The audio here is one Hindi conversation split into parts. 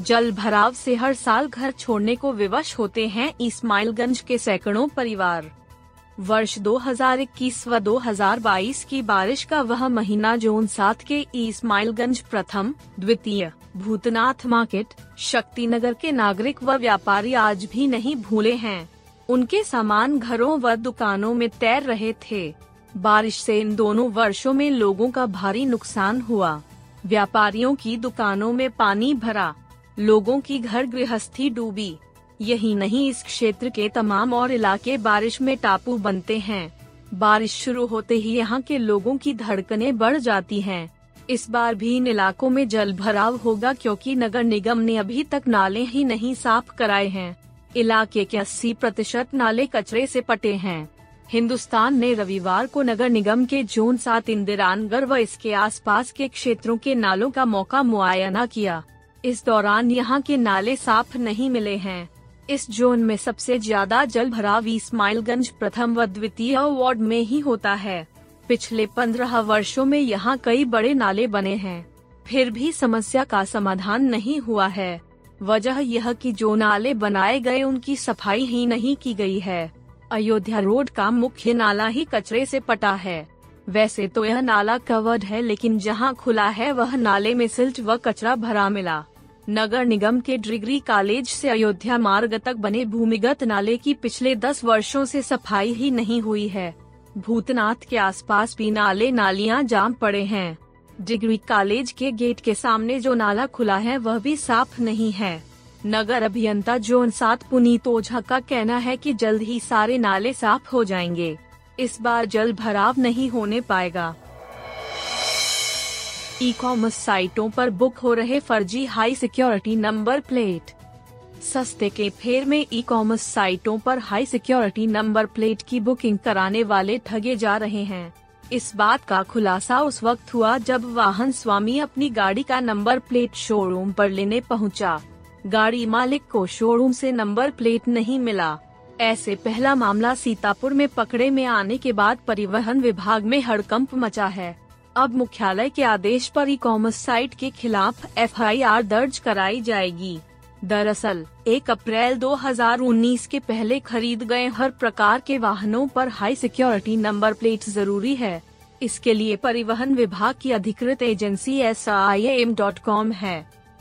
जल भराव से हर साल घर छोड़ने को विवश होते हैं इस्माइलगंज के सैकड़ों परिवार। वर्ष 2021 व 2022 की बारिश का वह महीना जोन सात के इस्माइलगंज प्रथम, द्वितीय, भूतनाथ मार्केट शक्ति नगर के नागरिक व व्यापारी आज भी नहीं भूले हैं। उनके सामान घरों व दुकानों में तैर रहे थे। बारिश से इन दोनों वर्षों में लोगों का भारी नुकसान हुआ। व्यापारियों की दुकानों में पानी भरा। लोगों की घर गृहस्थी डूबी। यही नहीं, इस क्षेत्र के तमाम और इलाके बारिश में टापू बनते हैं। बारिश शुरू होते ही यहाँ के लोगों की धड़कने बढ़ जाती हैं। इस बार भी इन इलाकों में जल भराव होगा क्योंकि नगर निगम ने अभी तक नाले ही नहीं साफ़ कराए हैं। इलाके के 80 प्रतिशत नाले कचरे से पटे हैं। हिंदुस्तान ने रविवार को नगर निगम के जोन सात इंदिरानगढ़ व इसके आसपास के क्षेत्रों के नालों का मौका मुआयना किया। इस दौरान यहाँ के नाले साफ़ नहीं मिले हैं। इस जोन में सबसे ज़्यादा जल भराव इस्माइलगंज प्रथम व द्वितीय वार्ड में ही होता है। पिछले पंद्रह वर्षों में यहाँ कई बड़े नाले बने हैं। फिर भी समस्या का समाधान नहीं हुआ है। वजह यह कि जो नाले बनाए गए उनकी सफ़ाई ही नहीं की गई है। अयोध्या रोड का मुख्य नाला ही कचरे से पटा है। वैसे तो यह नाला कवर्ड है लेकिन जहाँ खुला है वह नाले में सिल्ट व कचरा भरा मिला। नगर निगम के डिग्री कॉलेज से अयोध्या मार्ग तक बने भूमिगत नाले की पिछले दस वर्षों से सफ़ाई ही नहीं हुई है। भूतनाथ के आसपास भी नाले नालियाँ जाम पड़े हैं। डिग्री कॉलेज के गेट के सामने जो नाला खुला है, वह भी साफ़ नहीं है। नगर अभियंता जोन सात पुनीत ओझा का कहना है कि जल्द ही सारे नाले साफ़ हो जाएँगे। इस बार जल भराव नहीं होने पाएगा। ई कॉमर्स साइटों पर बुक हो रहे फर्जी हाई सिक्योरिटी नंबर प्लेट सस्ते के फेर में ई कॉमर्स साइटों पर हाई सिक्योरिटी नंबर प्लेट की बुकिंग कराने वाले ठगे जा रहे हैं। इस बात का खुलासा उस वक्त हुआ जब वाहन स्वामी अपनी गाड़ी का नंबर प्लेट शोरूम पर लेने पहुँचा। गाड़ी मालिक को शोरूम से नंबर प्लेट नहीं मिला। ऐसे पहला मामला सीतापुर में पकड़े में आने के बाद परिवहन विभाग में हड़कंप मचा है। अब मुख्यालय के आदेश पर ई कॉमर्स साइट के खिलाफ एफआईआर दर्ज कराई जाएगी। दरअसल 1 अप्रैल 2019 के पहले खरीद गए हर प्रकार के वाहनों पर हाई सिक्योरिटी नंबर प्लेट ज़रूरी है। इसके लिए परिवहन विभाग की अधिकृत एजेंसी एस है।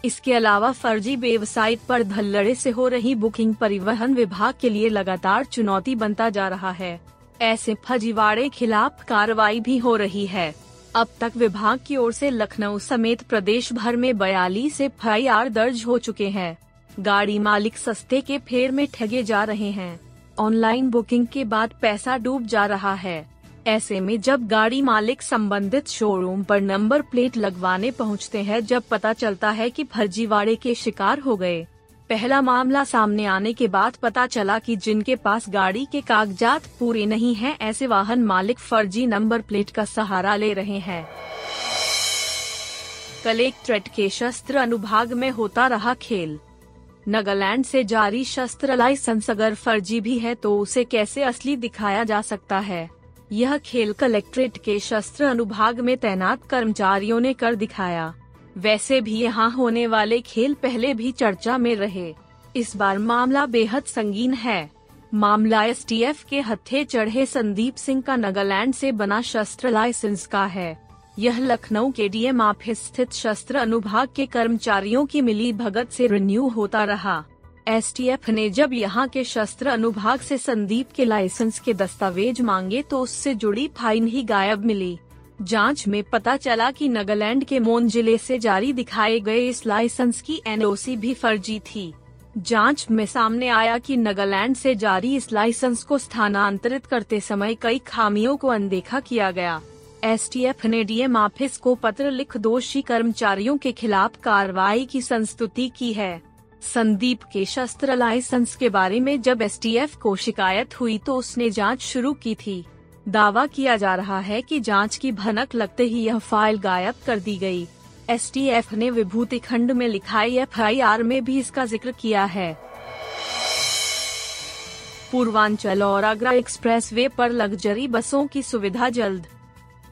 इसके अलावा फर्जी वेबसाइट पर धल्लड़े से हो रही बुकिंग परिवहन विभाग के लिए लगातार चुनौती बनता जा रहा है। ऐसे फजीवाड़े खिलाफ कार्रवाई भी हो रही है। अब तक विभाग की ओर से लखनऊ समेत प्रदेश भर में बयालीस एफ़ दर्ज हो चुके हैं। गाड़ी मालिक सस्ते के फेर में ठगे जा रहे हैं। ऑनलाइन बुकिंग के बाद पैसा डूब जा रहा है। ऐसे में जब गाड़ी मालिक संबंधित शोरूम पर नंबर प्लेट लगवाने पहुँचते हैं, जब पता चलता है कि फर्जीवाड़े के शिकार हो गए। पहला मामला सामने आने के बाद पता चला कि जिनके पास गाड़ी के कागजात पूरे नहीं हैं, ऐसे वाहन मालिक फर्जी नंबर प्लेट का सहारा ले रहे हैं। कलेक्ट्रेट के शस्त्र अनुभाग में होता रहा खेल। नगालैंड से जारी शस्त्र लाइसेंस अगर फर्जी भी है तो उसे कैसे असली दिखाया जा सकता है? यह खेल कलेक्ट्रेट के शस्त्र अनुभाग में तैनात कर्मचारियों ने कर दिखाया। वैसे भी यहाँ होने वाले खेल पहले भी चर्चा में रहे। इस बार मामला बेहद संगीन है। मामला एसटीएफ के हत्थे चढ़े संदीप सिंह का नगालैंड से बना शस्त्र लाइसेंस का है। यह लखनऊ के डीएम ऑफ़िस स्थित शस्त्र अनुभाग के कर्मचारियों की मिली भगत से रिन्यू होता रहा। एसटीएफ ने जब यहाँ के शस्त्र अनुभाग से संदीप के लाइसेंस के दस्तावेज़ मांगे तो उससे जुड़ी फाइन ही गायब मिली। जाँच में पता चला कि नागालैंड के मोन ज़िले से जारी दिखाए गए इस लाइसेंस की एनओसी भी फर्जी थी। जाँच में सामने आया कि नागालैंड से जारी इस लाइसेंस को स्थानांतरित करते समय कई खामियों को अनदेखा किया गया। एसटीएफ ने डीएम ऑफ़िस को पत्र लिख दोषी कर्मचारियों के खिलाफ कार्रवाई की संस्तुति की है। संदीप के शस्त्र लाइसेंस के बारे में जब एसटीएफ को शिकायत हुई तो उसने जाँच शुरू की थी। दावा किया जा रहा है कि जाँच की भनक लगते ही यह फ़ाइल गायब कर दी गई। एसटीएफ ने विभूति खंड में लिखाई एफआईआर में भी इसका ज़िक्र किया है। पूर्वांचल और आगरा एक्सप्रेसवे पर लग्जरी बसों की सुविधा जल्द।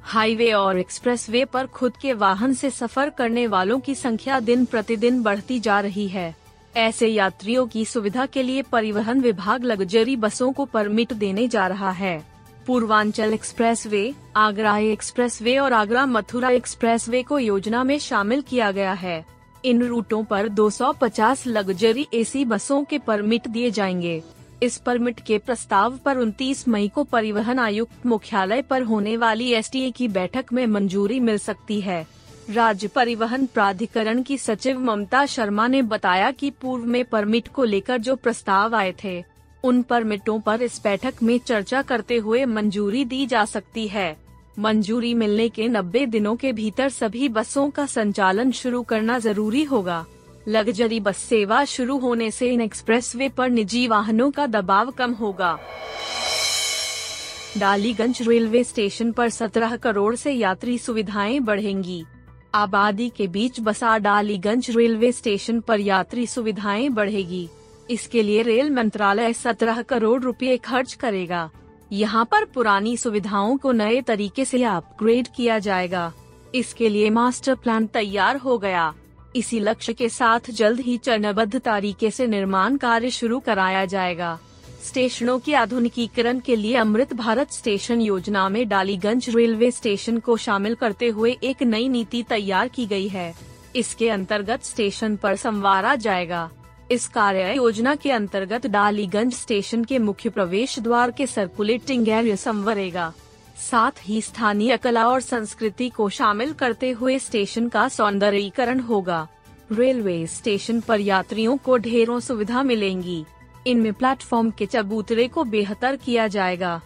हाईवे और एक्सप्रेसवे पर खुद के वाहन से सफ़र करने वालों की संख्या दिन प्रतिदिन बढ़ती जा रही है। ऐसे यात्रियों की सुविधा के लिए परिवहन विभाग लग्जरी बसों को परमिट देने जा रहा है। पूर्वांचल एक्सप्रेसवे, आगरा एक्सप्रेसवे और आगरा मथुरा एक्सप्रेसवे को योजना में शामिल किया गया है। इन रूटों पर 250 लग्जरी एसी बसों के परमिट दिए जाएँगे। इस परमिट के प्रस्ताव पर 29 मई को परिवहन आयुक्त मुख्यालय पर होने वाली एसटीए की बैठक में मंजूरी मिल सकती है। राज्य परिवहन प्राधिकरण की सचिव ममता शर्मा ने बताया कि पूर्व में परमिट को लेकर जो प्रस्ताव आए थे उन परमिटों पर इस बैठक में चर्चा करते हुए मंजूरी दी जा सकती है। मंजूरी मिलने के 90 दिनों के भीतर सभी बसों का संचालन शुरू करना ज़रूरी होगा। लग्जरी बस सेवा शुरू होने से इन एक्सप्रेसवे पर निजी वाहनों का दबाव कम होगा। डालीगंज रेलवे स्टेशन पर 17 करोड़ से यात्री सुविधाएँ बढ़ेंगी। आबादी के बीच बसा डालीगंज रेलवे स्टेशन पर यात्री सुविधाएँ बढ़ेगी। इसके लिए रेल मंत्रालय 17 करोड़ रुपए खर्च करेगा। यहाँ पर पुरानी सुविधाओं को नए तरीके से अपग्रेड किया जाएगा। इसके लिए मास्टर प्लान तैयार हो गया। इसी लक्ष्य के साथ जल्द ही चरणबद्ध तरीके से निर्माण कार्य शुरू कराया जाएगा। स्टेशनों के आधुनिकीकरण के लिए अमृत भारत स्टेशन योजना में डालीगंज रेलवे स्टेशन को शामिल करते हुए एक नई नीति तैयार की गई है। इसके अंतर्गत स्टेशन पर संवारा जाएगा। इस कार्य योजना के अंतर्गत डालीगंज स्टेशन के मुख्य प्रवेश द्वार के सर्कुलेटिंग एरिया संवरेगा। साथ ही स्थानीय कला और संस्कृति को शामिल करते हुए स्टेशन का सौंदर्यीकरण होगा। रेलवे स्टेशन पर यात्रियों को ढेरों सुविधा मिलेंगी। इनमें प्लेटफॉर्म के चबूतरे को बेहतर किया जाएगा।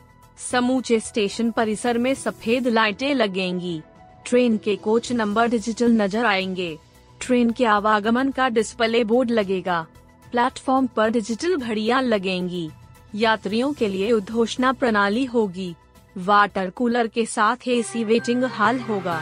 समूचे स्टेशन परिसर में सफ़ेद लाइटें लगेंगी। ट्रेन के कोच नंबर डिजिटल नज़र आएँगे। ट्रेन के आवागमन का डिस्प्ले बोर्ड लगेगा। प्लेटफॉर्म पर डिजिटल घड़ियाँ लगेंगी। यात्रियों के लिए उद्घोषणा प्रणाली होगी। वाटर कूलर के साथ एसी वेटिंग हॉल होगा।